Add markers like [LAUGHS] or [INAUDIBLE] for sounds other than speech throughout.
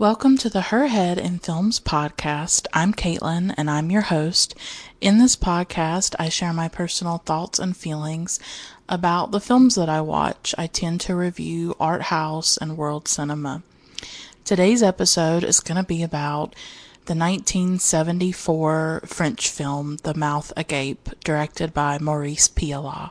Welcome to the Her Head in Films podcast. I'm Caitlin and I'm your host. In this podcast, I share my personal thoughts and feelings about the films that I watch. I tend to review art house and world cinema. Today's episode is going to be about the 1974 French film The Mouth Agape, directed by Maurice Pialat.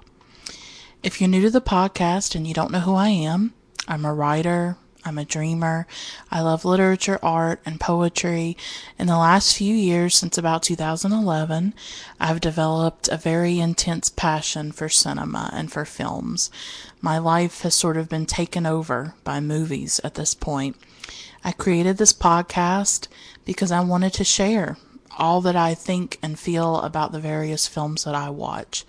If you're new to the podcast and you don't know who I am, I'm a writer, I'm a dreamer. I love literature, art, and poetry. In the last few years, since about 2011, I've developed a very intense passion for cinema and for films. My life has sort of been taken over by movies at this point. I created this podcast because I wanted to share all that I think and feel about the various films that I watch.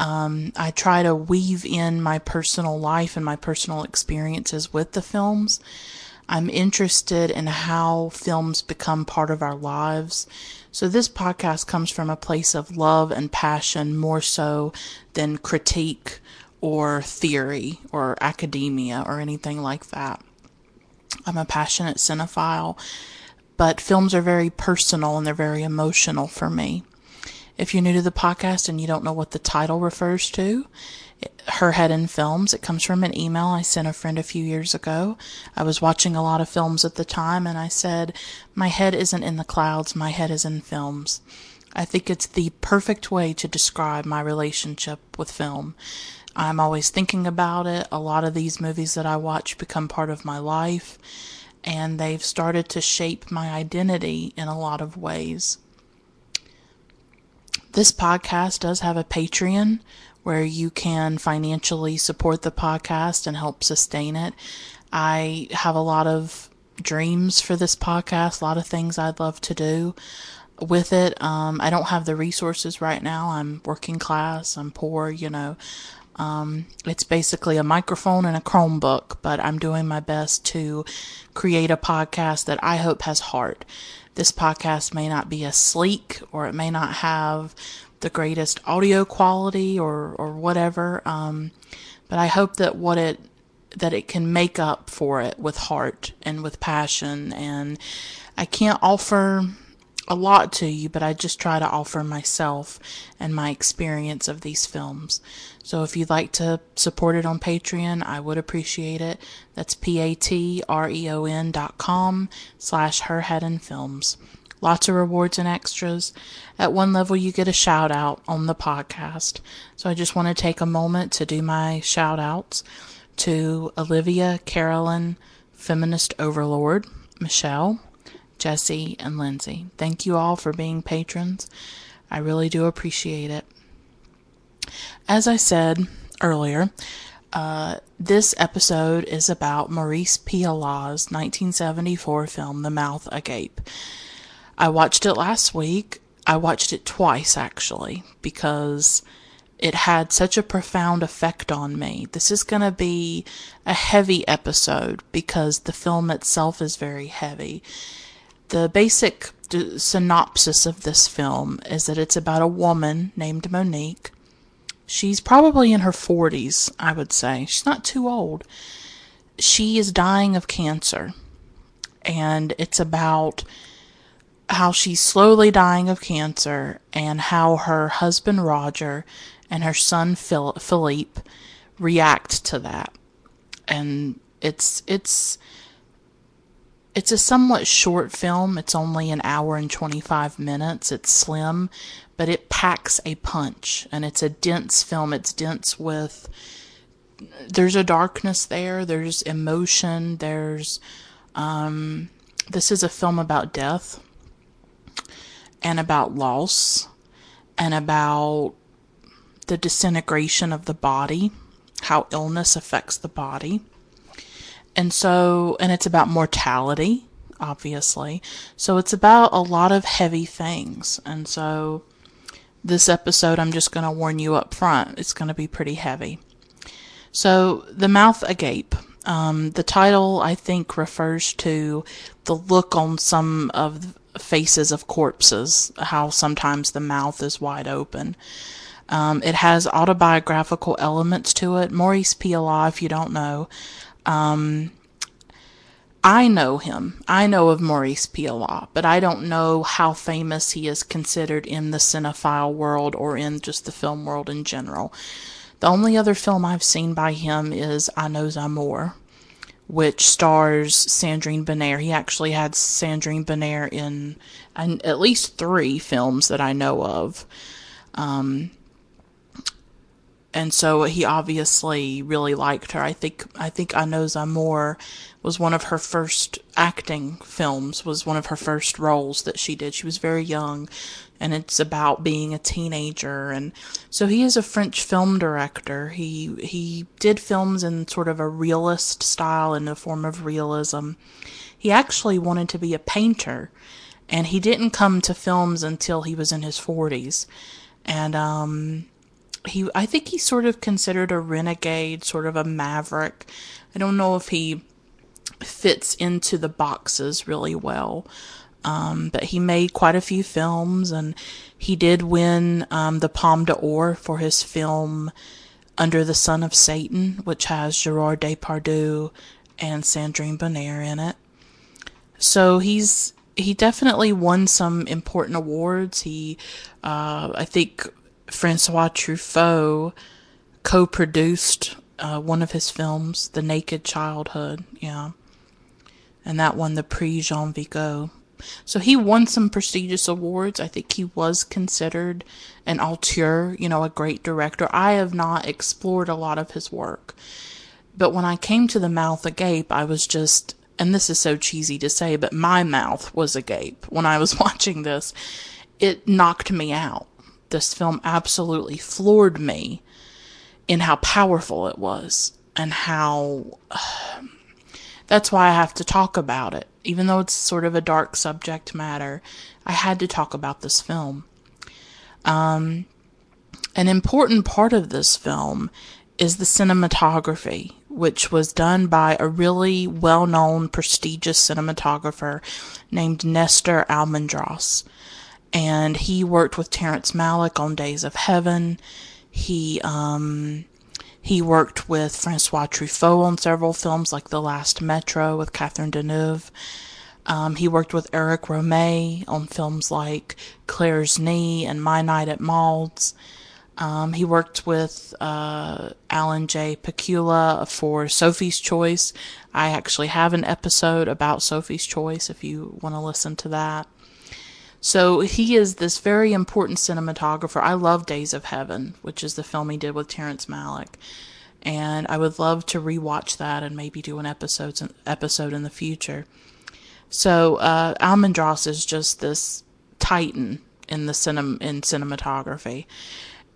Um, I try to weave in my personal life and my personal experiences with the films. I'm interested in how films become part of our lives. So this podcast comes from a place of love and passion more so than critique or theory or academia or anything like that. I'm a passionate cinephile, but films are very personal and they're very emotional for me. If you're new to the podcast and you don't know what the title refers to, Her Head in Films, it comes from an email I sent a friend a few years ago. I was watching a lot of films at the time and I said, My head isn't in the clouds, my head is in films. I think it's the perfect way to describe my relationship with film. I'm always thinking about it. A lot of these movies that I watch become part of my life, and they've started to shape my identity in a lot of ways. This podcast does have a Patreon where you can financially support the podcast and help sustain it. I have a lot of dreams for this podcast, a lot of things I'd love to do with it. Um, I don't have the resources right now. I'm working class, I'm poor, you know. Um, it's basically a microphone and a Chromebook, but I'm doing my best to create a podcast that I hope has heart. This podcast may not be as sleek or it may not have the greatest audio quality or, or whatever. Um, but I hope that what it that it can make up for it with heart and with passion and I can't offer a lot to you, but I just try to offer myself and my experience of these films. So if you'd like to support it on Patreon, I would appreciate it. That's P-A-T-R-E-O-N dot com slash Her Head Films. Lots of rewards and extras. At one level, you get a shout out on the podcast. So I just want to take a moment to do my shout outs to Olivia, Carolyn, Feminist Overlord, Michelle, Jesse, and Lindsay. Thank you all for being patrons. I really do appreciate it. As I said earlier, uh, this episode is about Maurice Pialat's 1974 film, The Mouth Agape. I watched it last week. I watched it twice, actually, because it had such a profound effect on me. This is going to be a heavy episode because the film itself is very heavy the basic synopsis of this film is that it's about a woman named Monique. She's probably in her 40s, I would say. She's not too old. She is dying of cancer. And it's about how she's slowly dying of cancer and how her husband Roger and her son Phil- Philippe react to that. And it's it's it's a somewhat short film. It's only an hour and 25 minutes. It's slim, but it packs a punch and it's a dense film. It's dense with there's a darkness there, there's emotion, there's um this is a film about death and about loss and about the disintegration of the body, how illness affects the body. And so, and it's about mortality, obviously. So it's about a lot of heavy things. And so, this episode, I'm just going to warn you up front, it's going to be pretty heavy. So, The Mouth Agape. Um, the title, I think, refers to the look on some of the faces of corpses, how sometimes the mouth is wide open. Um, it has autobiographical elements to it. Maurice Pialat, if you don't know, um, I know him. I know of Maurice Pialat, but I don't know how famous he is considered in the cinephile world or in just the film world in general. The only other film I've seen by him is À nos amours, which stars Sandrine Bonnaire. He actually had Sandrine Bonnaire in, in at least three films that I know of. Um, and so he obviously really liked her. I think I think À nos amours was one of her first acting films, was one of her first roles that she did. She was very young, and it's about being a teenager. And so he is a French film director. He he did films in sort of a realist style, in the form of realism. He actually wanted to be a painter, and he didn't come to films until he was in his forties. And um, he I think he's sort of considered a renegade, sort of a maverick. I don't know if he fits into the boxes really well. Um, but he made quite a few films, and he did win um, the Palme d'Or for his film Under the Sun of Satan, which has Gerard Depardieu and Sandrine Bonnaire in it. So he's he definitely won some important awards. He, uh, I think, Francois Truffaut co produced uh, one of his films, The Naked Childhood, yeah. And that won the Prix Jean Vigo. So he won some prestigious awards. I think he was considered an auteur, you know, a great director. I have not explored a lot of his work. But when I came to The Mouth Agape, I was just, and this is so cheesy to say, but my mouth was agape when I was [LAUGHS] watching this. It knocked me out this film absolutely floored me in how powerful it was and how uh, [SIGHS] that's why I have to talk about it. Even though it's sort of a dark subject matter, I had to talk about this film. Um, an important part of this film is the cinematography, which was done by a really well known, prestigious cinematographer named Nestor Almendros and he worked with Terrence Malick on Days of Heaven. He um, he worked with Francois Truffaut on several films like The Last Metro with Catherine Deneuve. Um, he worked with Eric Rohmer on films like Claire's Knee and My Night at Maud's. Um, he worked with uh, Alan J. Pakula for Sophie's Choice. I actually have an episode about Sophie's Choice if you want to listen to that. So he is this very important cinematographer. I love Days of Heaven, which is the film he did with Terrence Malick. And I would love to rewatch that and maybe do an episode episode in the future. So uh, Almendros is just this titan in the cinem in cinematography,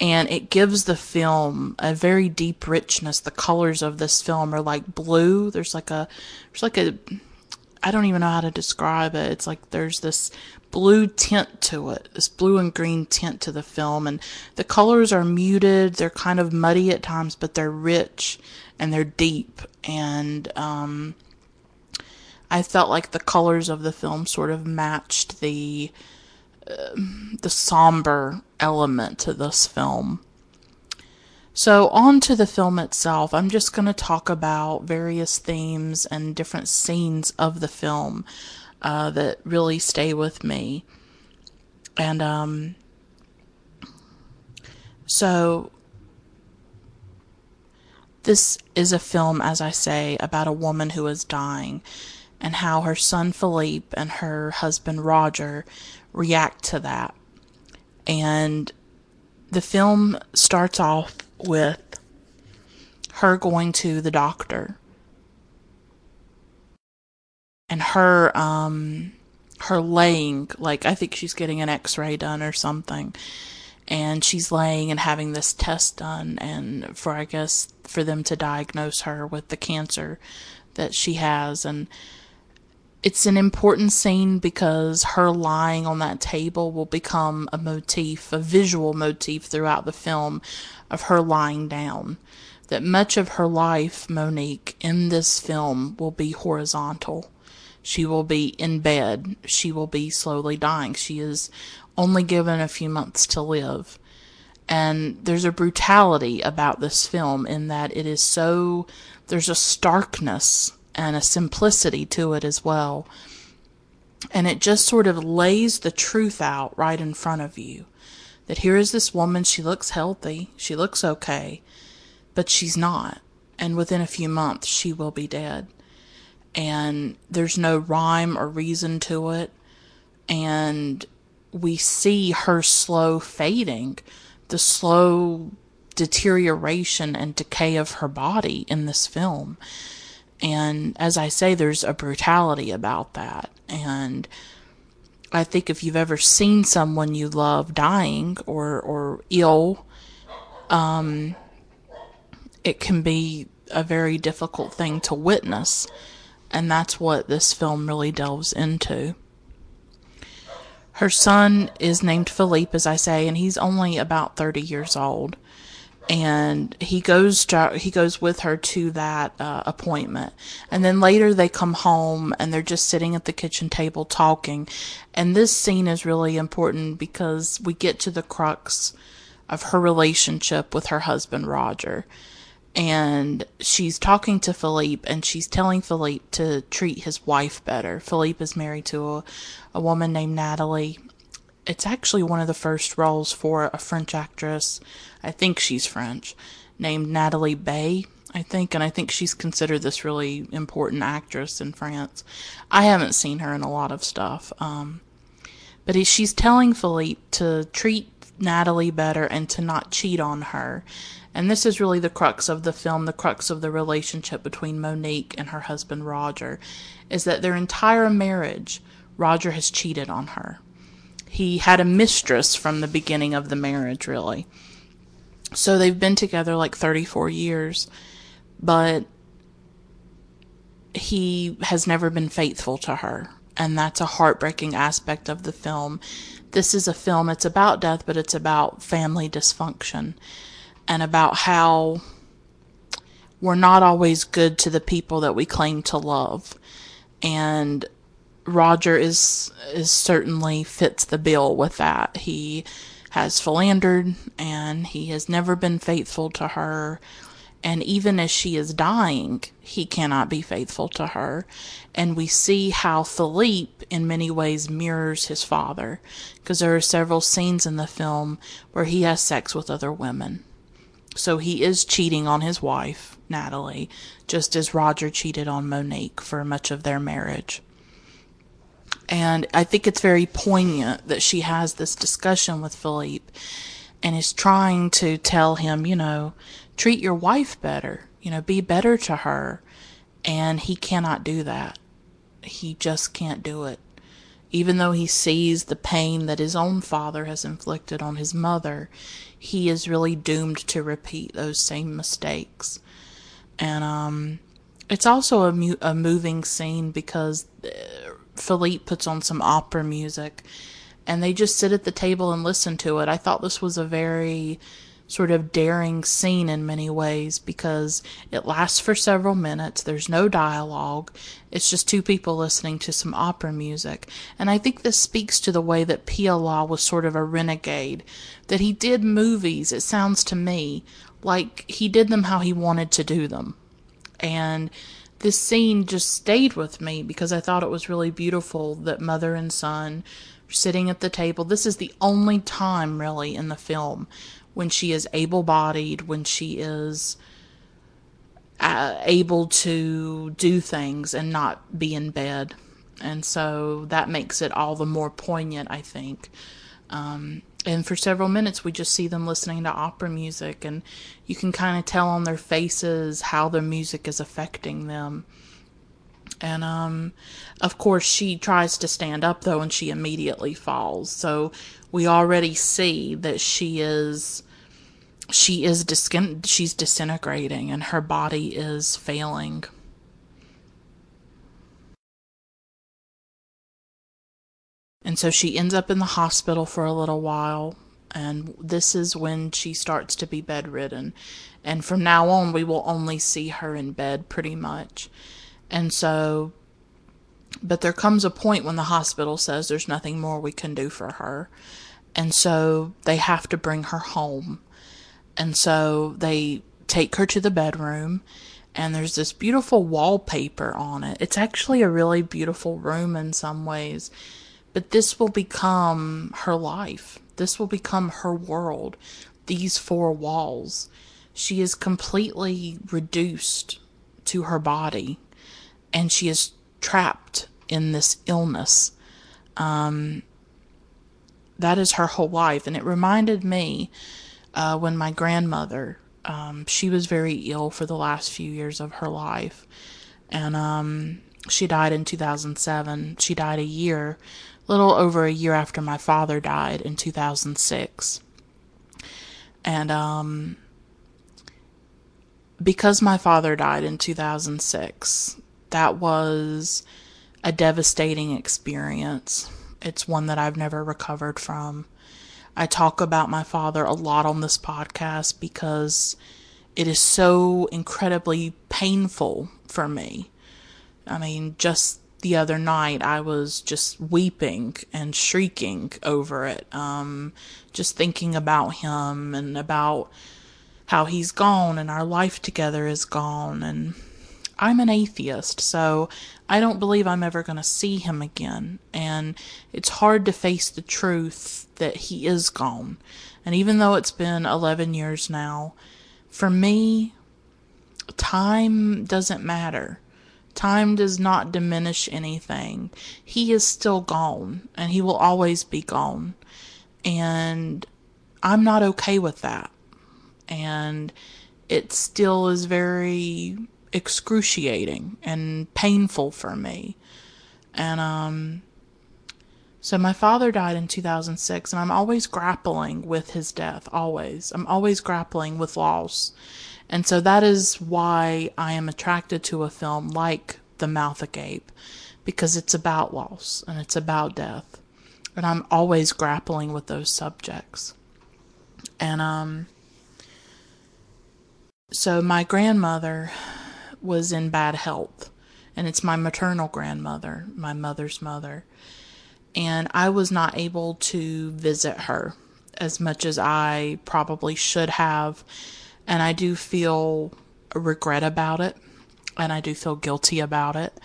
and it gives the film a very deep richness. The colors of this film are like blue. There's like a there's like a I don't even know how to describe it. It's like there's this blue tint to it, this blue and green tint to the film. And the colors are muted, they're kind of muddy at times, but they're rich and they're deep. And um, I felt like the colors of the film sort of matched the. Uh, the somber element to this film. So, on to the film itself. I'm just going to talk about various themes and different scenes of the film uh, that really stay with me. And um, so this is a film, as I say, about a woman who is dying and how her son Philippe and her husband Roger react to that. And the film starts off with her going to the doctor. And her um her laying like I think she's getting an x-ray done or something. And she's laying and having this test done and for I guess for them to diagnose her with the cancer that she has. And it's an important scene because her lying on that table will become a motif, a visual motif throughout the film of her lying down. That much of her life, Monique, in this film will be horizontal. She will be in bed. She will be slowly dying. She is only given a few months to live. And there's a brutality about this film in that it is so, there's a starkness and a simplicity to it as well. And it just sort of lays the truth out right in front of you. That here is this woman, she looks healthy, she looks okay, but she's not. And within a few months, she will be dead. And there's no rhyme or reason to it. And we see her slow fading, the slow deterioration and decay of her body in this film. And as I say, there's a brutality about that. And I think if you've ever seen someone you love dying or, or ill, um, it can be a very difficult thing to witness. And that's what this film really delves into. Her son is named Philippe, as I say, and he's only about 30 years old and he goes to, he goes with her to that uh, appointment and then later they come home and they're just sitting at the kitchen table talking and this scene is really important because we get to the crux of her relationship with her husband Roger and she's talking to Philippe and she's telling Philippe to treat his wife better. Philippe is married to a, a woman named Natalie it's actually one of the first roles for a French actress. I think she's French, named Nathalie Baye. I think, and I think she's considered this really important actress in France. I haven't seen her in a lot of stuff, um, but he, she's telling Philippe to treat Natalie better and to not cheat on her. And this is really the crux of the film, the crux of the relationship between Monique and her husband Roger, is that their entire marriage, Roger has cheated on her he had a mistress from the beginning of the marriage, really. So they've been together like 34 years, but he has never been faithful to her. And that's a heartbreaking aspect of the film. This is a film, it's about death, but it's about family dysfunction and about how we're not always good to the people that we claim to love. And Roger is is certainly fits the bill with that. He has philandered and he has never been faithful to her. And even as she is dying, he cannot be faithful to her. And we see how Philippe, in many ways, mirrors his father, because there are several scenes in the film where he has sex with other women. So he is cheating on his wife, Natalie, just as Roger cheated on Monique for much of their marriage. And I think it's very poignant that she has this discussion with Philippe and is trying to tell him, you know, treat your wife better, you know, be better to her. And he cannot do that. He just can't do it. Even though he sees the pain that his own father has inflicted on his mother, he is really doomed to repeat those same mistakes. And um, it's also a, mu- a moving scene because uh, Philippe puts on some opera music and they just sit at the table and listen to it. I thought this was a very sort of daring scene in many ways because it lasts for several minutes. There's no dialogue. It's just two people listening to some opera music. And I think this speaks to the way that Pialat was sort of a renegade, that he did movies, it sounds to me, like he did them how he wanted to do them. And this scene just stayed with me because I thought it was really beautiful that mother and son are sitting at the table. This is the only time, really, in the film when she is able bodied, when she is uh, able to do things and not be in bed. And so that makes it all the more poignant, I think. Um, and for several minutes we just see them listening to opera music and you can kind of tell on their faces how the music is affecting them. And um of course she tries to stand up though and she immediately falls. So we already see that she is she is dis- she's disintegrating and her body is failing And so she ends up in the hospital for a little while. And this is when she starts to be bedridden. And from now on, we will only see her in bed pretty much. And so, but there comes a point when the hospital says there's nothing more we can do for her. And so they have to bring her home. And so they take her to the bedroom and there's this beautiful wallpaper on it. It's actually a really beautiful room in some ways, but this will become her life. This will become her world. These four walls. She is completely reduced to her body and she is trapped in this illness. Um, that is her whole life. And it reminded me uh, when my grandmother, um, she was very ill for the last few years of her life. And um, she died in 2007. She died a year, little over a year after my father died in 2006. And um, because my father died in 2006, that was a devastating experience. It's one that I've never recovered from. I talk about my father a lot on this podcast because it is so incredibly painful for me. I mean, just the other night I was just weeping and shrieking over it. Um, just thinking about him and about how he's gone and our life together is gone and I'm an atheist, so I don't believe I'm ever going to see him again. And it's hard to face the truth that he is gone. And even though it's been 11 years now, for me, time doesn't matter. Time does not diminish anything. He is still gone, and he will always be gone. And I'm not okay with that. And it still is very excruciating and painful for me. And um so my father died in 2006 and I'm always grappling with his death, always. I'm always grappling with loss. And so that is why I am attracted to a film like The Mouth Agape because it's about loss and it's about death. And I'm always grappling with those subjects. And um so my grandmother was in bad health. And it's my maternal grandmother, my mother's mother. And I was not able to visit her as much as I probably should have. And I do feel regret about it. And I do feel guilty about it.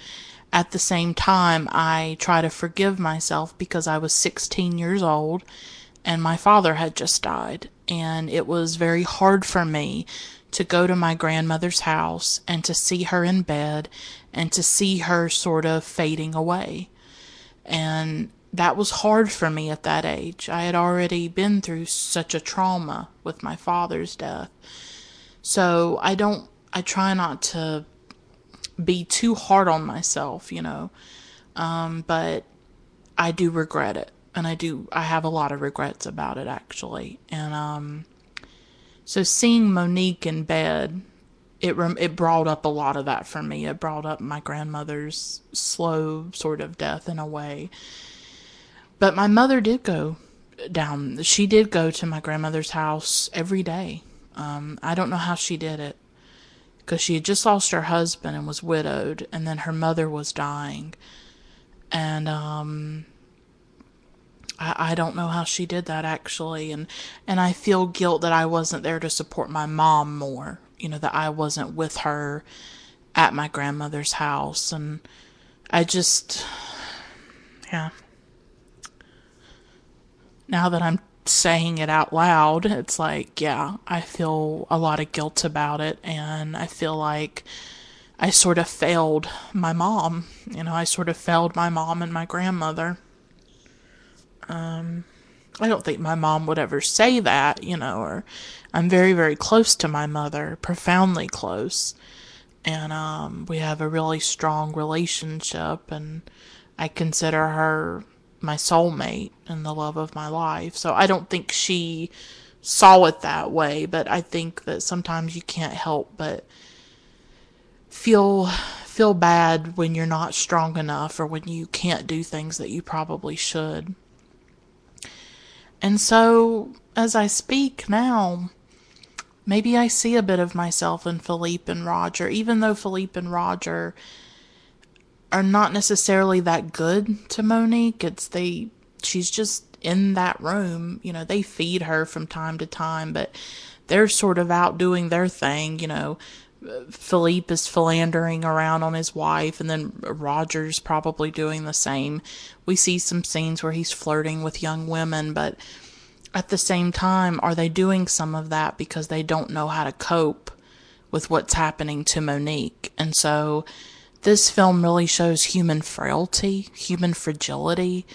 At the same time, I try to forgive myself because I was 16 years old and my father had just died. And it was very hard for me to go to my grandmother's house and to see her in bed and to see her sort of fading away. And that was hard for me at that age. I had already been through such a trauma with my father's death. So I don't, I try not to be too hard on myself, you know. Um, but I do regret it. And I do, I have a lot of regrets about it actually. And, um, so seeing Monique in bed, it it brought up a lot of that for me. It brought up my grandmother's slow sort of death in a way. But my mother did go down. She did go to my grandmother's house every day. Um, I don't know how she did it because she had just lost her husband and was widowed, and then her mother was dying, and um, I, I don't know how she did that actually and and I feel guilt that I wasn't there to support my mom more you know that I wasn't with her at my grandmother's house and I just yeah. Now that I'm saying it out loud it's like yeah I feel a lot of guilt about it and I feel like I sort of failed my mom you know I sort of failed my mom and my grandmother um, I don't think my mom would ever say that, you know, or I'm very, very close to my mother, profoundly close. And um, we have a really strong relationship, and I consider her my soulmate and the love of my life. So I don't think she saw it that way, but I think that sometimes you can't help but feel feel bad when you're not strong enough or when you can't do things that you probably should. And so, as I speak now, maybe I see a bit of myself in Philippe and Roger, even though Philippe and Roger are not necessarily that good to Monique. It's they, she's just in that room. You know, they feed her from time to time, but they're sort of out doing their thing. You know, Philippe is philandering around on his wife, and then Roger's probably doing the same. We see some scenes where he's flirting with young women, but at the same time, are they doing some of that because they don't know how to cope with what's happening to Monique? And so this film really shows human frailty, human fragility,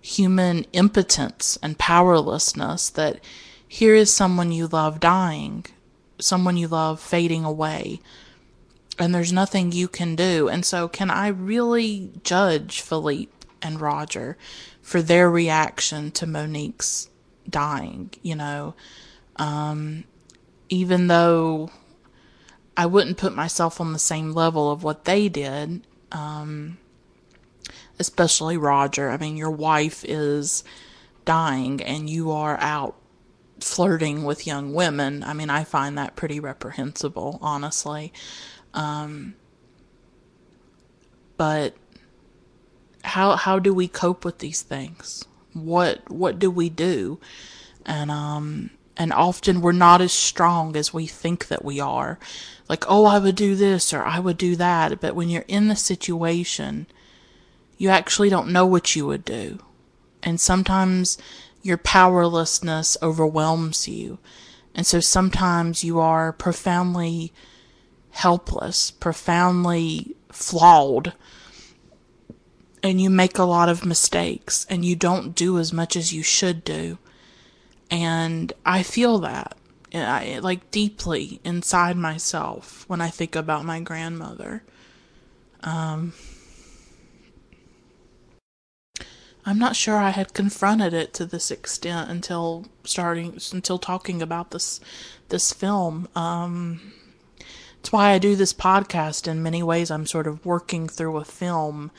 human impotence and powerlessness that here is someone you love dying someone you love fading away and there's nothing you can do. And so, can I really judge Philippe and Roger for their reaction to Monique's dying? You know, um, even though I wouldn't put myself on the same level of what they did, um, especially Roger. I mean, your wife is dying and you are out flirting with young women. I mean, I find that pretty reprehensible, honestly. Um, but how how do we cope with these things? What what do we do? And um and often we're not as strong as we think that we are. Like, oh, I would do this or I would do that. But when you're in the situation, you actually don't know what you would do. And sometimes your powerlessness overwhelms you. And so sometimes you are profoundly helpless, profoundly flawed, and you make a lot of mistakes and you don't do as much as you should do. And I feel that. I, like deeply inside myself when I think about my grandmother. Um, I'm not sure I had confronted it to this extent until starting until talking about this this film. Um, it's why I do this podcast. In many ways, I'm sort of working through a film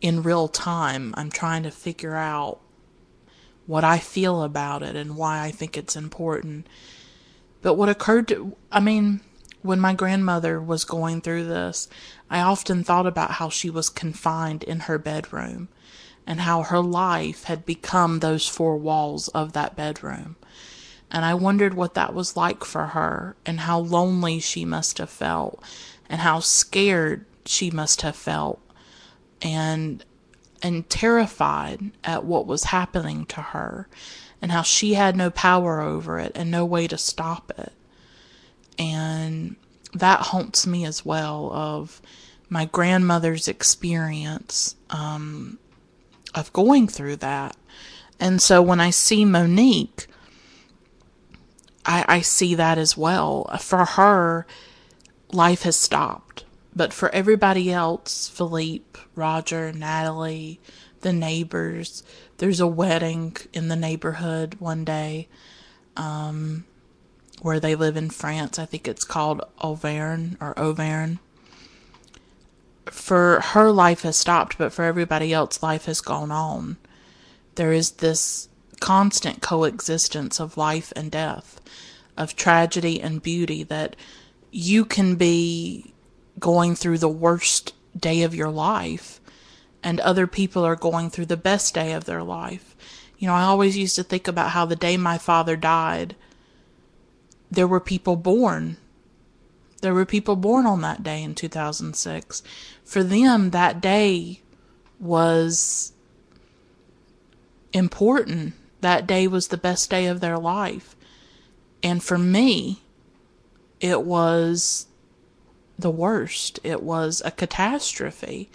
in real time. I'm trying to figure out what I feel about it and why I think it's important. But what occurred to, I mean, when my grandmother was going through this, I often thought about how she was confined in her bedroom and how her life had become those four walls of that bedroom. And I wondered what that was like for her and how lonely she must have felt and how scared she must have felt and and terrified at what was happening to her and how she had no power over it and no way to stop it. And that haunts me as well of my grandmother's experience um, of going through that. And so when I see Monique, I, I see that as well. For her, life has stopped. But for everybody else, Philippe, Roger, Natalie, the neighbors, there's a wedding in the neighborhood one day um, where they live in France. I think it's called Auvergne or Auvergne for her life has stopped, but for everybody else, life has gone on. There is this constant coexistence of life and death, of tragedy and beauty that you can be going through the worst day of your life and other people are going through the best day of their life. You know, I always used to think about how the day my father died, there were people born there were people born on that day in 2006. For them, that day was important. That day was the best day of their life. And for me, it was the worst. It was a catastrophe.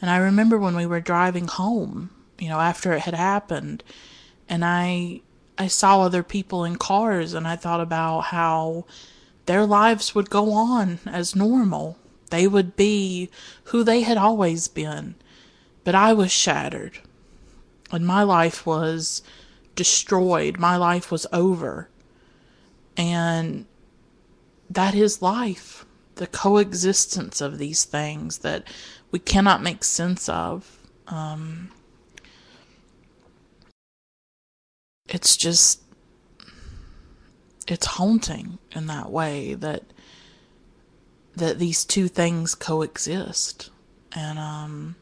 And I remember when we were driving home, you know, after it had happened, and I I saw other people in cars and I thought about how their lives would go on as normal. They would be who they had always been. But I was shattered. And my life was destroyed. My life was over. And that is life. The coexistence of these things that we cannot make sense of. Um, it's just it's haunting in that way that that these two things coexist and um,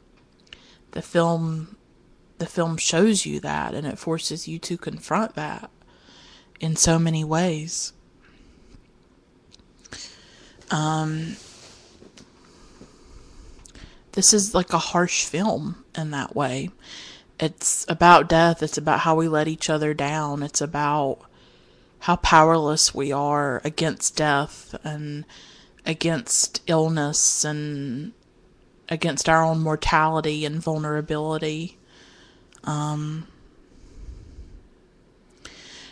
the film the film shows you that and it forces you to confront that in so many ways Um, this is like a harsh film in that way. It's about death, it's about how we let each other down, it's about how powerless we are against death and against illness and against our own mortality and vulnerability. Um,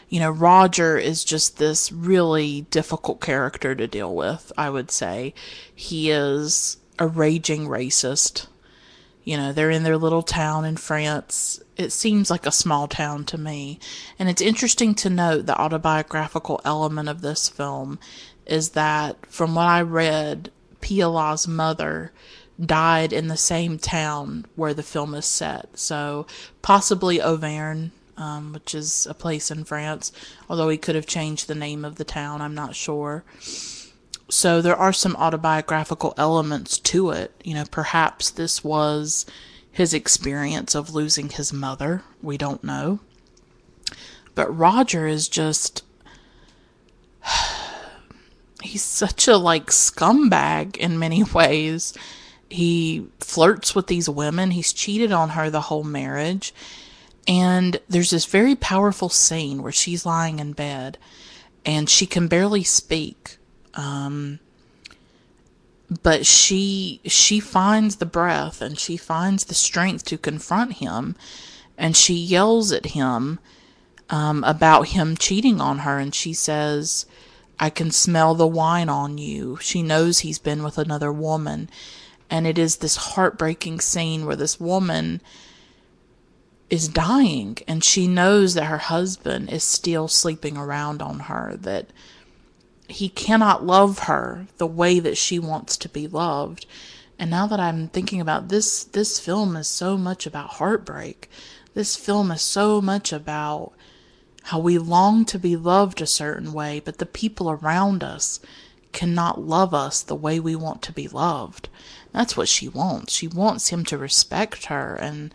you know, Roger is just this really difficult character to deal with, I would say. He is a raging racist. You know, they're in their little town in France. It seems like a small town to me. And it's interesting to note the autobiographical element of this film is that from what I read, Pialat's mother died in the same town where the film is set. So possibly Auvergne, um, which is a place in France, although he could have changed the name of the town, I'm not sure. So there are some autobiographical elements to it. You know, perhaps this was his experience of losing his mother. We don't know. But Roger is just [SIGHS] he's such a like scumbag in many [LAUGHS] ways. He flirts with these women. He's cheated on her the whole marriage. And there's this very powerful scene where she's lying in bed and she can barely speak. Um, but she she finds the breath and she finds the strength to confront him and she yells at him um, about him cheating on her and she says i can smell the wine on you. She knows he's been with another woman and it is this heartbreaking scene where this woman is dying and she knows that her husband is still sleeping around on her that he cannot love her the way that she wants to be loved and now that i'm thinking about this this film is so much about heartbreak this film is so much about how we long to be loved a certain way but the people around us cannot love us the way we want to be loved that's what she wants. She wants him to respect her and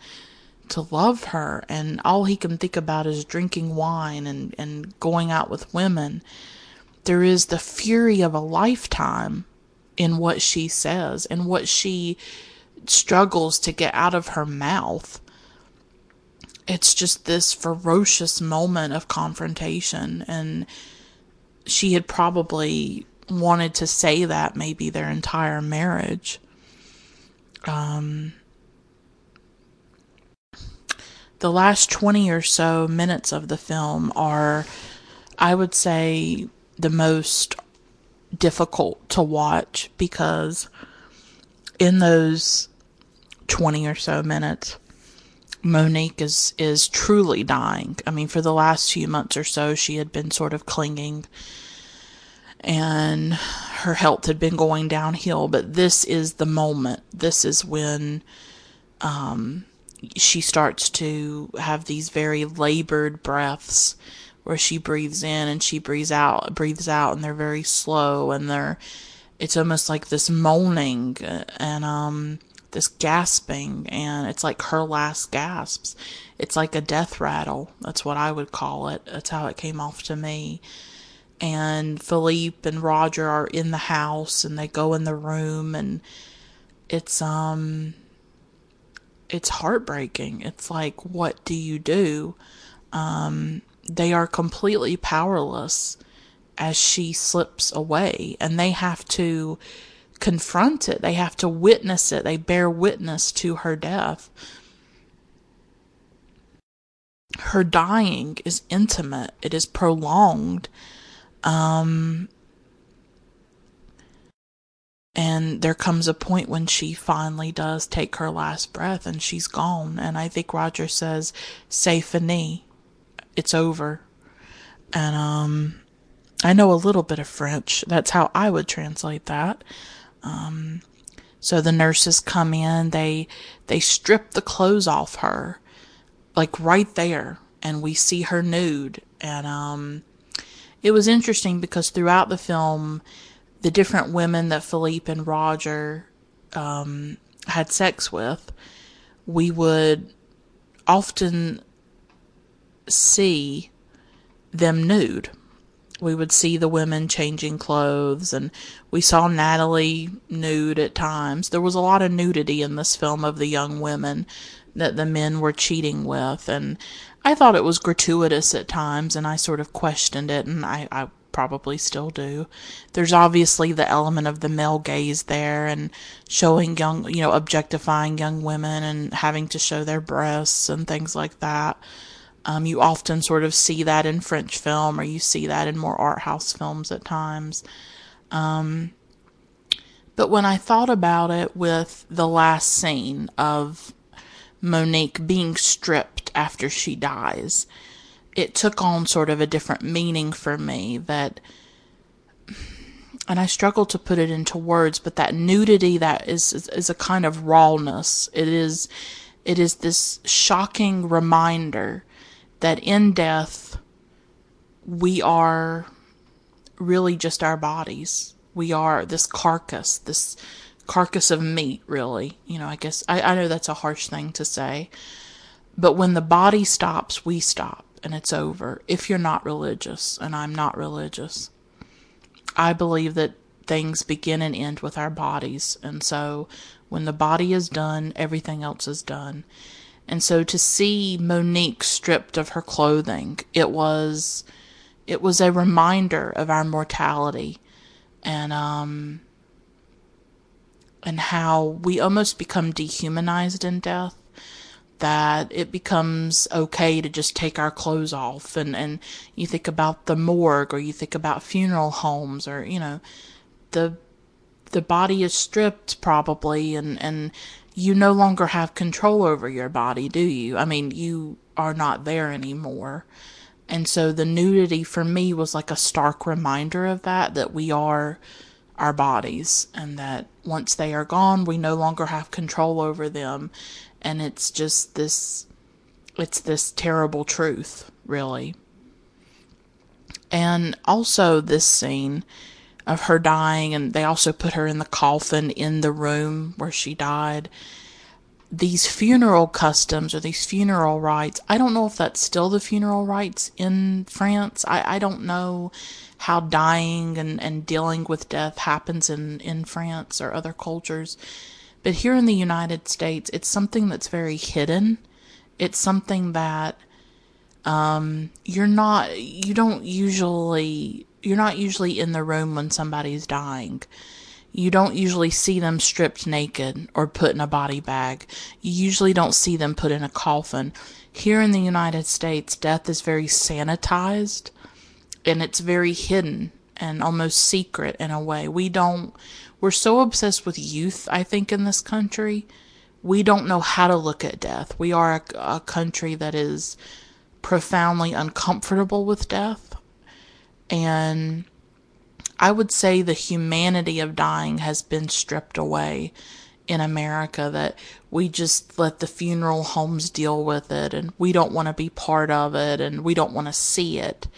to love her. And all he can think about is drinking wine and, and going out with women. There is the fury of a lifetime in what she says and what she struggles to get out of her mouth. It's just this ferocious moment of confrontation. And she had probably wanted to say that maybe their entire marriage. Um, the last 20 or so minutes of the film are, I would say, the most difficult to watch because in those 20 or so minutes, Monique is is truly dying. I mean, for the last few months or so, she had been sort of clinging and her health had been going downhill, but this is the moment. This is when um, she starts to have these very labored breaths where she breathes in and she breathes out, breathes out, and they're very slow and they're, it's almost like this moaning and, um, this gasping and it's like her last gasps. It's like a death rattle. That's what I would call it. That's how it came off to me and Philippe and Roger are in the house and they go in the room and it's um it's heartbreaking. It's like what do you do? Um they are completely powerless as she slips away and they have to confront it. They have to witness it. They bear witness to her death. Her dying is intimate. It is prolonged um, and there comes a point when she finally does take her last breath and she's gone. And I think Roger says, C'est fini. It's over. And um, I know a little bit of French. That's how I would translate that. Um, so the nurses come in, they they strip the clothes off her, like right there, and we see her nude. And um, it was interesting because throughout the film, the different women that Philippe and Roger um, had sex with, we would often see them nude. we would see the women changing clothes and we saw Natalie nude at times. There was a lot of nudity in this film of the young women that the men were cheating with and I thought it was gratuitous at times and I sort of questioned it and I, I probably still do. There's obviously the element of the male gaze there and showing young, you know, objectifying young women and having to show their breasts and things like that. Um, you often sort of see that in French film, or you see that in more art house films at times. Um, but when I thought about it with the last scene of Monique being stripped after she dies, it took on sort of a different meaning for me that and I struggle to put it into words, but that nudity that is, is, is a kind of rawness. It is it is this shocking reminder that in death, we are really just our bodies. We are this carcass, this carcass of meat, really. You know, I guess, I, I know that's a harsh thing to say. But when the body stops, we stop and it's over. If you're not religious, and I'm not religious, I believe that things begin and end with our bodies. And so when the body is done, everything else is done. And so to see Monique stripped of her clothing, it was it was a reminder of our mortality and um and how we almost become dehumanized in death that it becomes okay to just take our clothes off. And and you think about the morgue or you think about funeral homes or you know the the body is stripped probably and and you no longer have control over your body, do you? I mean, you are not there anymore. And so the nudity for me was like a stark reminder of that, that we are our bodies and that once they are gone, we no longer have control over them. And it's just this, it's this terrible truth, really. And also this scene of her dying, and they also put her in the coffin in the room where she died. These funeral customs or these funeral rites, I don't know if that's still the funeral rites in France. I, I don't know how dying and, and dealing with death happens in, in France or other cultures. But here in the United States, it's something that's very hidden. It's something that um, you're not, you don't usually you're not usually in the room when somebody's dying. You don't usually see them stripped naked or put in a body bag. You usually don't see them put in a coffin. Here in the United States, death is very sanitized and it's very hidden and almost secret in a way. We don't, we're so obsessed with youth, I think, in this country. We don't know how to look at death. We are a, a country that is profoundly uncomfortable with death and I would say the humanity of dying has been stripped away in America that we just let the funeral homes deal with it and we don't want to be part of it and we don't want to see it.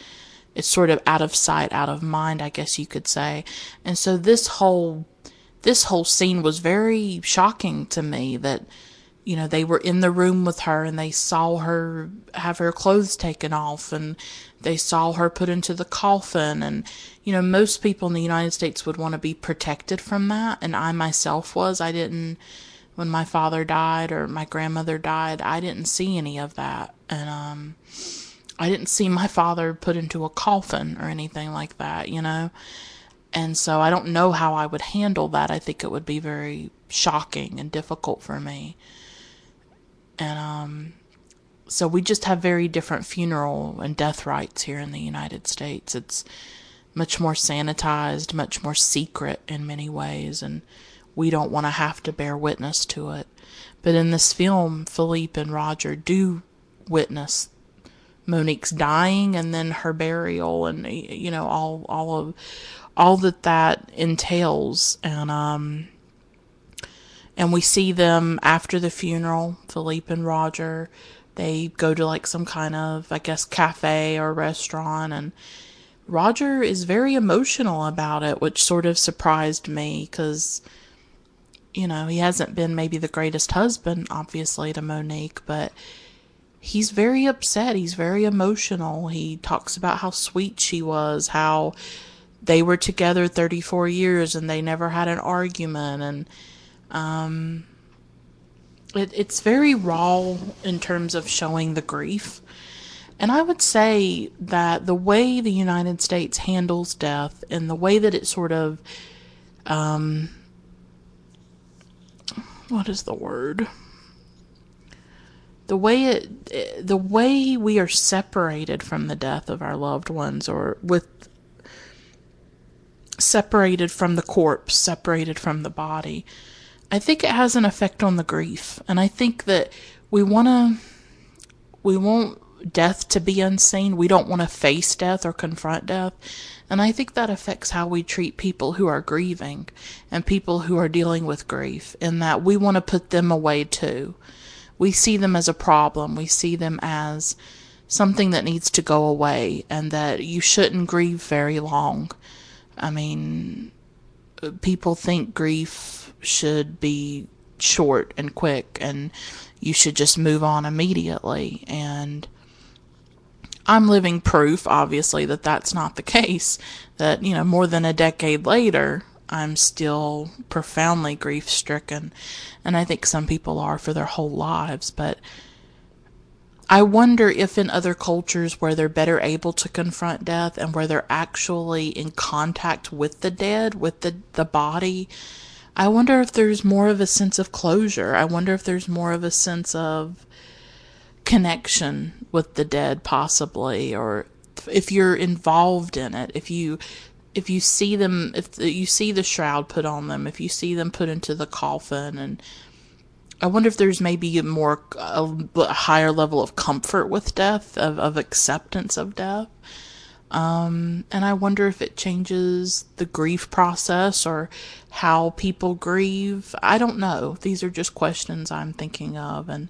It's sort of out of sight, out of mind, I guess you could say. And so this whole this whole scene was very shocking to me that you know, they were in the room with her and they saw her have her clothes taken off and they saw her put into the coffin. And, you know, most people in the United States would want to be protected from that. And I myself was. I didn't, when my father died or my grandmother died, I didn't see any of that. And, um, I didn't see my [LAUGHS] father put into a coffin or anything like that, you know. And so I don't know how I would handle that. I think it would be very shocking and difficult for me and um, so we just have very different funeral and death rites here in the United States. It's much more sanitized, much more secret in many ways, and we don't want to have to bear witness to it. But in this film, Philippe and Roger do witness Monique's dying and then her burial, and you know all all of all that that entails, and um, and we see them after the funeral, Philippe and Roger. They go to like some kind of, I guess, cafe or restaurant, and Roger is very emotional about it, which sort of surprised me because, you know, he hasn't been maybe the greatest husband, obviously, to Monique, but he's very upset. He's very emotional. He talks about how sweet she was, how they were together 34 years and they never had an argument and um it, it's very raw in terms of showing the grief. And I would say that the way the United States handles death and the way that it sort of, um, what is the word? The way it, the way we are separated from the death of our loved ones, or with separated from the corpse, separated from the body, I think it has an effect on the grief. And I think that we want to, we want death to be unseen. We don't want to face death or confront death. And I think that affects how we treat people who are grieving and people who are dealing with grief, in that we want to put them away too. We see them as a problem. We see them as something that needs to go away and that you shouldn't grieve very long. I mean, people think grief should be short and quick and you should just move on immediately. And I'm living proof obviously that that's not the case that you know more than a decade later I'm still profoundly grief stricken and I think some people are for their whole lives but I wonder if in other cultures where they're better able to confront death and where they're actually in contact with the dead with the the body I wonder if there's more of a sense of closure. I wonder if there's more of a sense of connection with the dead possibly or if you're involved in it, if you if you see them if you see the shroud put on them, if you see them put into the coffin and I wonder if there's maybe a more a, a higher level of comfort with death, of, of acceptance of death. Um, and I wonder if it changes the grief process or how people grieve. I don't know. These are just questions I'm thinking of. And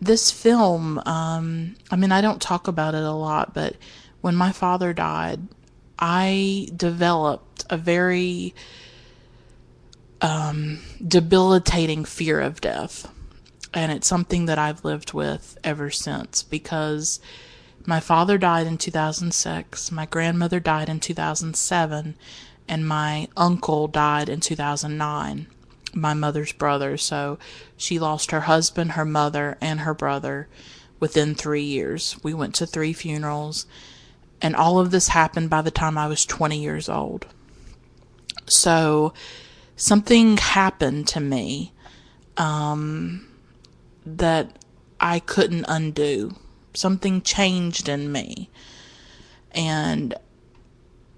this film, um, I mean, I don't talk about it a lot, but when my father died, I developed a very um, debilitating fear of death. And it's something that I've lived with ever since because my father died in 2006, my grandmother died in 2007, and my uncle died in 2009, my mother's brother. So she lost her husband, her mother, and her brother within three years. We went to three funerals, and all of this happened by the time I was 20 years old. So something happened to me um, that I couldn't undo something changed in me. And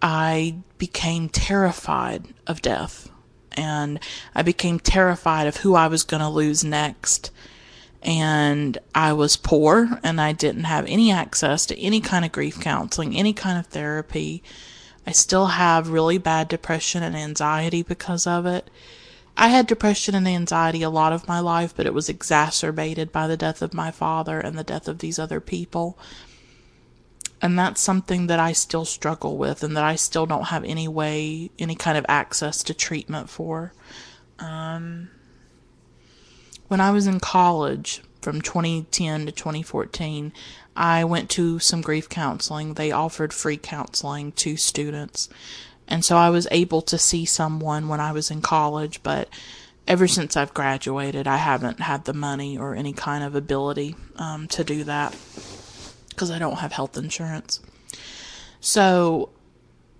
I became terrified of death. And I became terrified of who I was going to lose next. And I was poor and I didn't have any access to any kind of grief counseling, any kind of therapy. I still have really bad depression and anxiety because of it. I had depression and anxiety a lot of my life, but it was exacerbated by the death of my father and the death of these other people. And that's something that I still struggle with and that I still don't have any way, any kind of access to treatment for. Um, when I was in college from 2010 to 2014, I went to some grief counseling. They offered free counseling to students. And so I was able to see someone when I was in college, but ever since I've graduated, I haven't had the money or any kind of ability um, to do that because I don't have health insurance. So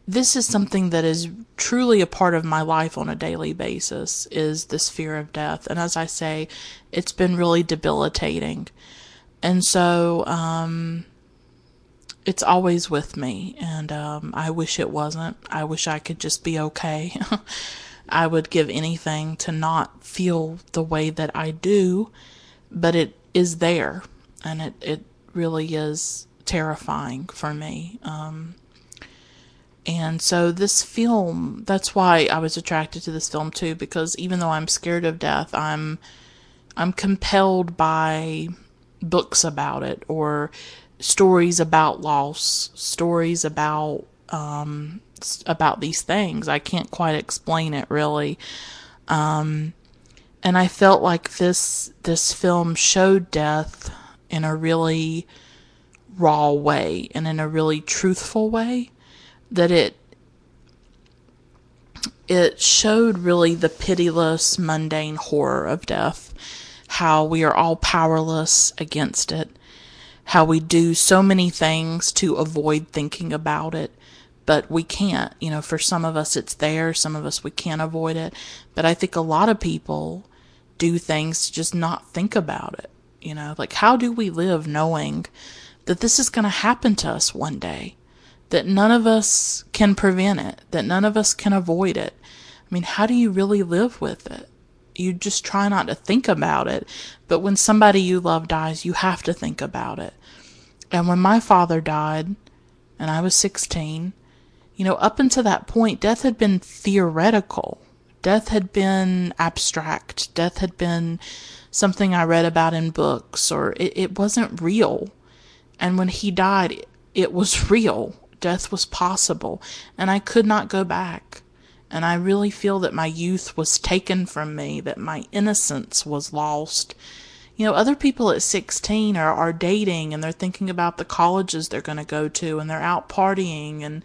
this is something that is truly a part of my life on a daily basis is this fear of death and as i say it's been really debilitating and so um, it's always with me, and um, I wish it wasn't. I wish I could just be okay. [LAUGHS] I would give anything to not feel the way that I do, but it is there, and it, it really is terrifying for me. Um, and so this film, that's why I was attracted to this film too, because even though I'm scared of death, I'm I'm compelled by books about it or stories about loss, stories about um, about these things. I can't quite explain it really. Um, and I felt like this this film showed death in a really raw way and in a really truthful way that it it showed really the pitiless mundane horror of death how we are all powerless against it how we do so many things to avoid thinking about it but we can't you know for some of us it's there some of us we can't avoid it but i think a lot of people do things to just not think about it you know like how do we live knowing that this is going to happen to us one day, that none of us can prevent it, that none of us can avoid it. I mean, how do you really live with it? You just try not to think about it, but when somebody you love dies, you have to think about it. And when my father died, and I was 16, you know, up until that point, death had been theoretical. Death had been abstract. Death had been something I read about in books, or it, it wasn't real. And when he died, it was [LAUGHS] real. Death was possible. And I could not go back. And I really feel that my youth was taken from me, that my innocence was lost. You know, other people at 16 are, are dating and they're thinking about the colleges they're going to go to and they're out partying and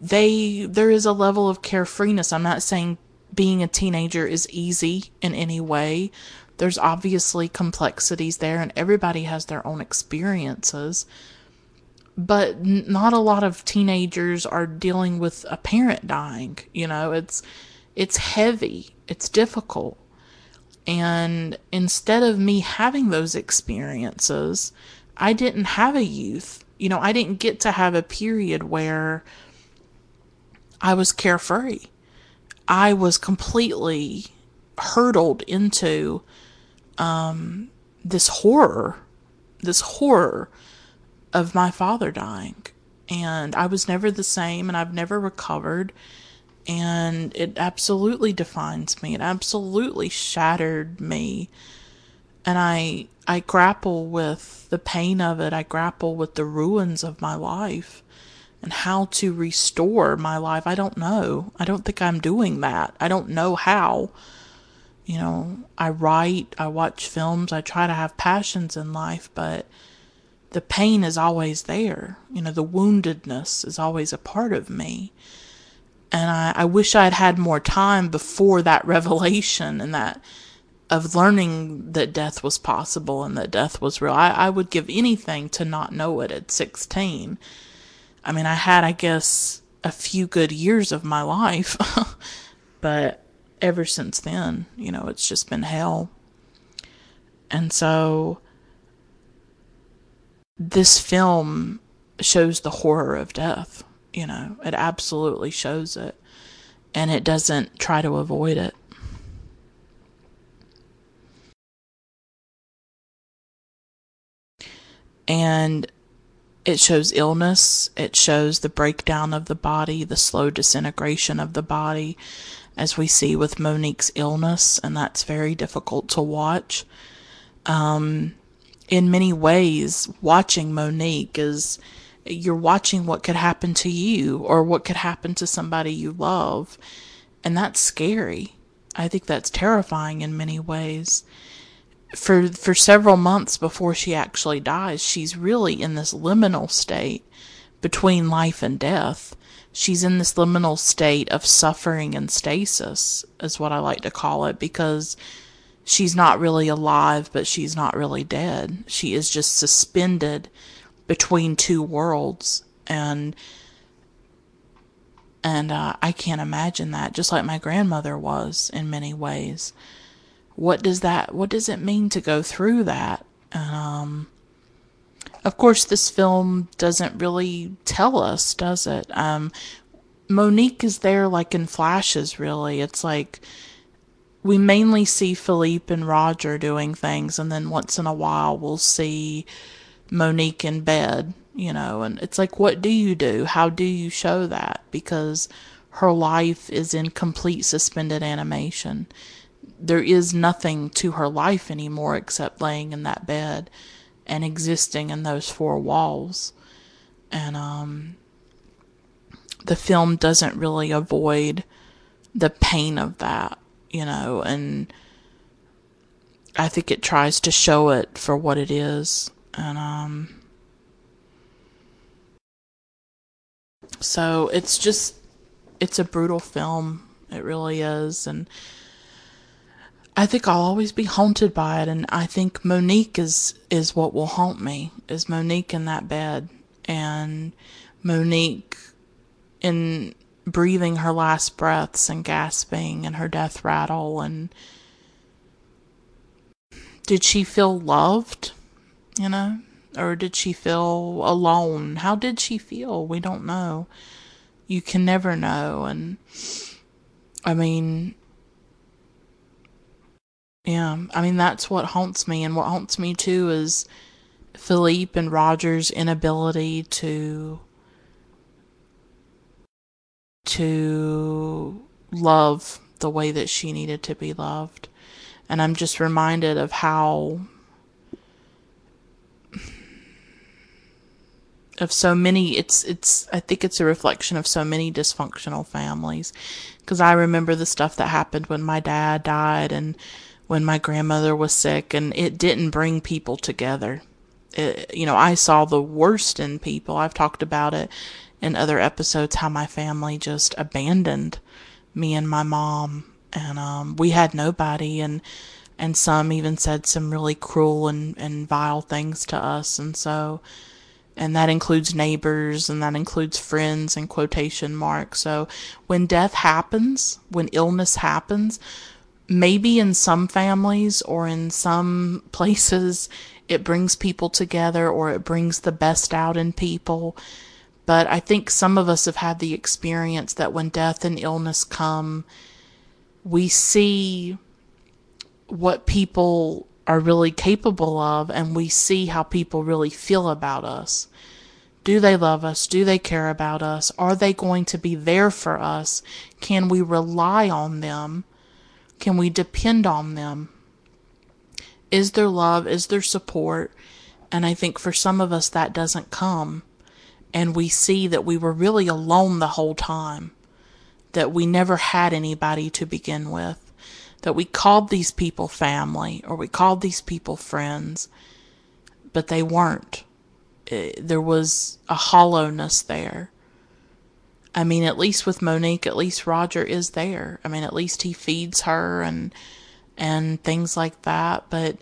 they, there is a level of carefreeness. I'm not saying being a teenager is easy in any way there's obviously complexities there, and everybody has their own experiences. But not a lot of teenagers are dealing with a parent dying. You know, it's it's heavy, it's difficult. And instead of me having those experiences, I didn't have a youth. You know, I didn't get to have a period where I was carefree. I was completely hurtled into um, this horror, this horror of my father dying. And I was never the same, and I've never recovered. And it absolutely defines me. It absolutely shattered me. And I I grapple with the pain of it. I grapple with the ruins of my life and how to restore my life. I don't know. I don't think I'm doing that. I don't know how you know, I write, I watch films, I try to have passions in life, but the pain is always there. You know, the woundedness is always a part of me. And I, I wish I had had more time before that revelation and that of learning that death was possible and that death was real. I, I would give anything to not know it at 16. I mean, I had, I guess, a few good years of my life, [LAUGHS] but ever since then, you know, it's just been hell. And so this film shows the horror of death, you know, it absolutely shows it. And it doesn't try to avoid it. And it shows illness, it shows the breakdown of the body, the slow disintegration of the body, as we see with Monique's illness, and that's very difficult to watch. Um, in many ways, watching Monique is you're watching what could happen to you or what could happen to somebody you love, and that's scary. I think that's terrifying in many ways. For for several months before she actually dies, she's really in this liminal state between life and death she's in this liminal state of suffering and stasis, is what I like to call it, because she's not really alive, but she's not really dead. She is just suspended between two worlds, and and uh, I can't imagine that. Just like my grandmother was in many ways. What does that? What does it mean to go through that? Um, of course, this film doesn't really tell us, does it? Um, Monique is there like in flashes, really. It's like we mainly see Philippe and Roger doing things, and then once in a while we'll see Monique in bed, you know, and it's like, what do you do? How do you show that? Because her life is in complete suspended animation. There is nothing to her life anymore except laying in that bed and existing in those four walls. And um, the film doesn't really avoid the pain of that, you know, and I think it tries to show it for what it is. And, um, so it's just, it's a brutal film. It really is. And I think I'll always be haunted by it. And I think Monique is, is what will haunt me, is Monique in that bed. And Monique in breathing her last breaths and gasping and her death rattle and did she feel loved you know? Or did she feel alone? How did she feel? We don't know. You can never know and i mean yeah i mean that's what haunts me and what haunts me too is philippe and roger's inability to to love the way that she needed to be loved. And I'm just reminded of how of so many it's it's I think it's a reflection of so many dysfunctional families because I remember the stuff that happened when my dad died and when my grandmother was sick and it didn't bring people together. It, you know, I saw the worst in people. I've talked about it in other episodes how my family just abandoned me and my mom and um, we had nobody and and some even said some really cruel and, and vile things to us and so and that includes neighbors and that includes friends and quotation marks. So when death happens when illness happens maybe in some families or in some [LAUGHS] places it brings people together or it brings the best out in people. But I think some of us have had the experience that when death and illness come, we see what people are really capable of and we see how people really feel about us. Do they love us? Do they care about us? Are they going to be there for us? Can we rely on them? Can we depend on them? Is there love? Is there support? And I think for some of us that doesn't come and we see that we were really alone the whole time, that we never had anybody to begin with, that we called these people family or we called these people friends, but they weren't. Eh, there was a hollowness there. I mean, at least with Monique, at least Roger is there. I mean, at least he feeds her and and things like that, but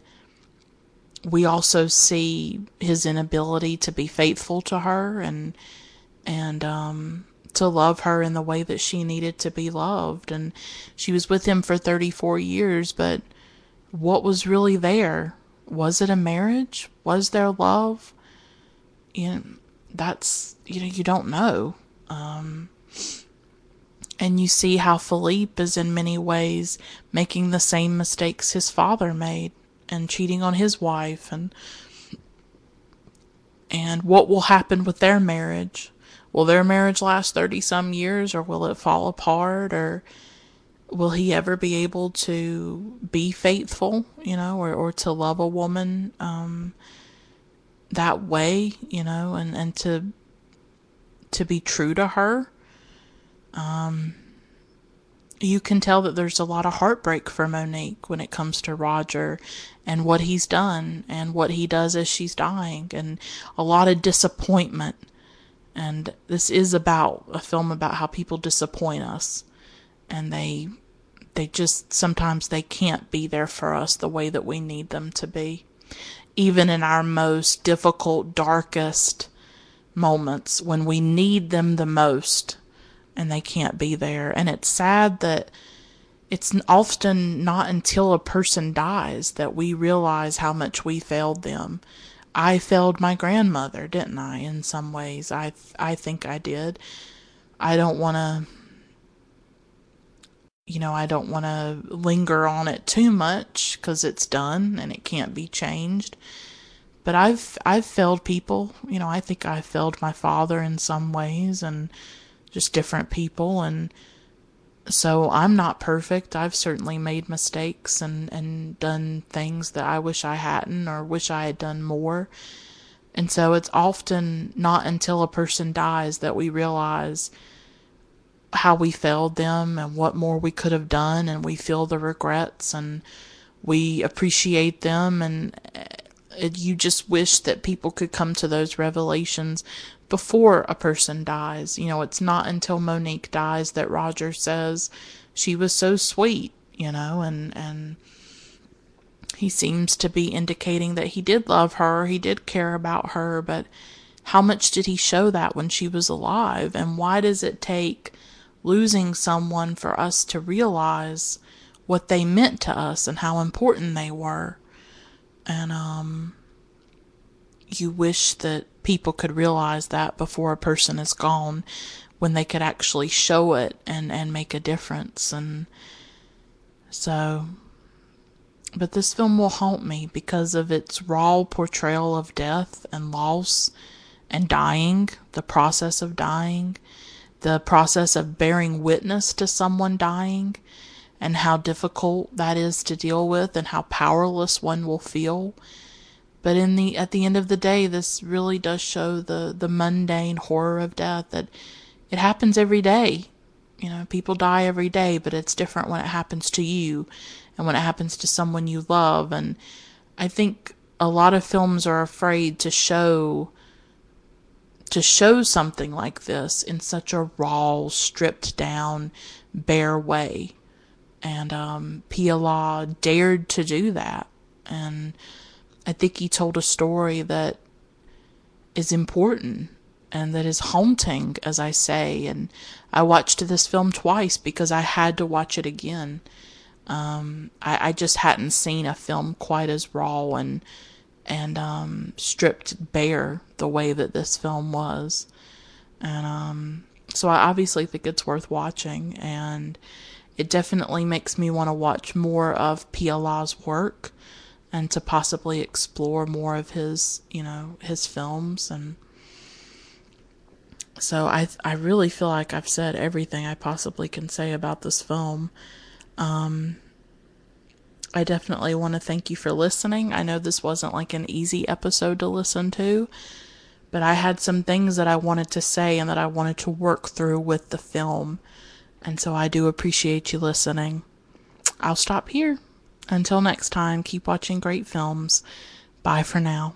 we also see his inability to be faithful to her and and um, to love her in the way that she needed to be loved. And she was with him for 34 years, but what was really there? Was it a marriage? Was there love? You know, that's you know you don't know. Um, and you see how Philippe is in many ways making the same mistakes his father made and cheating on his wife and and what will happen with their marriage? Will their marriage last 30 some years or will it fall apart or will he ever be able to be faithful, you know, or, or to love a woman um, that way, you know, and, and to to be true to her? Um, you can tell that there's a lot of heartbreak for Monique when it comes to Roger and what he's done and what he does as she's dying and a lot of disappointment. And this is about a film about how people disappoint us and they they just sometimes they can't be there for us the way that we need them to be. Even in our most difficult, darkest moments when we need them the most and they can't be there. And it's sad that it's often not until a person dies that we realize how much we failed them. I failed my grandmother, didn't I? In some ways, I I think I did. I don't want to you know, I don't want to linger on it too much cuz it's done and it can't be changed. But I've I've failed people. You know, I think I failed my father in some ways and just different people and so I'm not perfect. I've certainly made mistakes and, and done things that I wish I hadn't or wish I had done more. And so it's often not until a person dies that we realize how we failed them and what more we could have done and we feel the regrets and we appreciate them and uh, you just wish that people could come to those revelations before a person dies. You know, it's not until Monique dies that Roger says she was so sweet, you know, and and he seems to be indicating that he did love her, he did care about her, but how much did he show that when she was alive? And why does it take losing someone for us to realize what they meant to us and how important they were? And um you wish that people could realize that before a person is gone when they could actually show it and and make a difference and so but this film will haunt me because of its raw portrayal of death and loss and dying, the process of dying, the process of bearing witness to someone dying, and how difficult that is to deal with and how powerless one will feel. But in the at the end of the day, this really does show the the mundane horror of death that it happens every day. You know, people die every day, but it's different when it happens to you and when it happens to someone you love. And I think a lot of films are afraid to show to show something like this in such a raw, stripped down, bare way. And um, Pialat dared to do that. And I think he told a story that is important and that is haunting, as I say. And I watched this film twice because I had to watch it again. Um, I, I just hadn't seen a film quite as raw and and um, stripped bare the way that this film was, and um, so I obviously think it's worth watching, and it definitely makes me want to watch more of Pialat's work, and to possibly explore more of his, you know, his films and. So I I really feel like I've said everything I possibly can say about this film. Um, I definitely want to thank you for listening. I know this wasn't like an easy episode to listen to, but I had some things that I wanted to say and that I wanted to work through with the film. And so I do appreciate you listening. I'll stop here. Until next time, keep watching great films. Bye for now.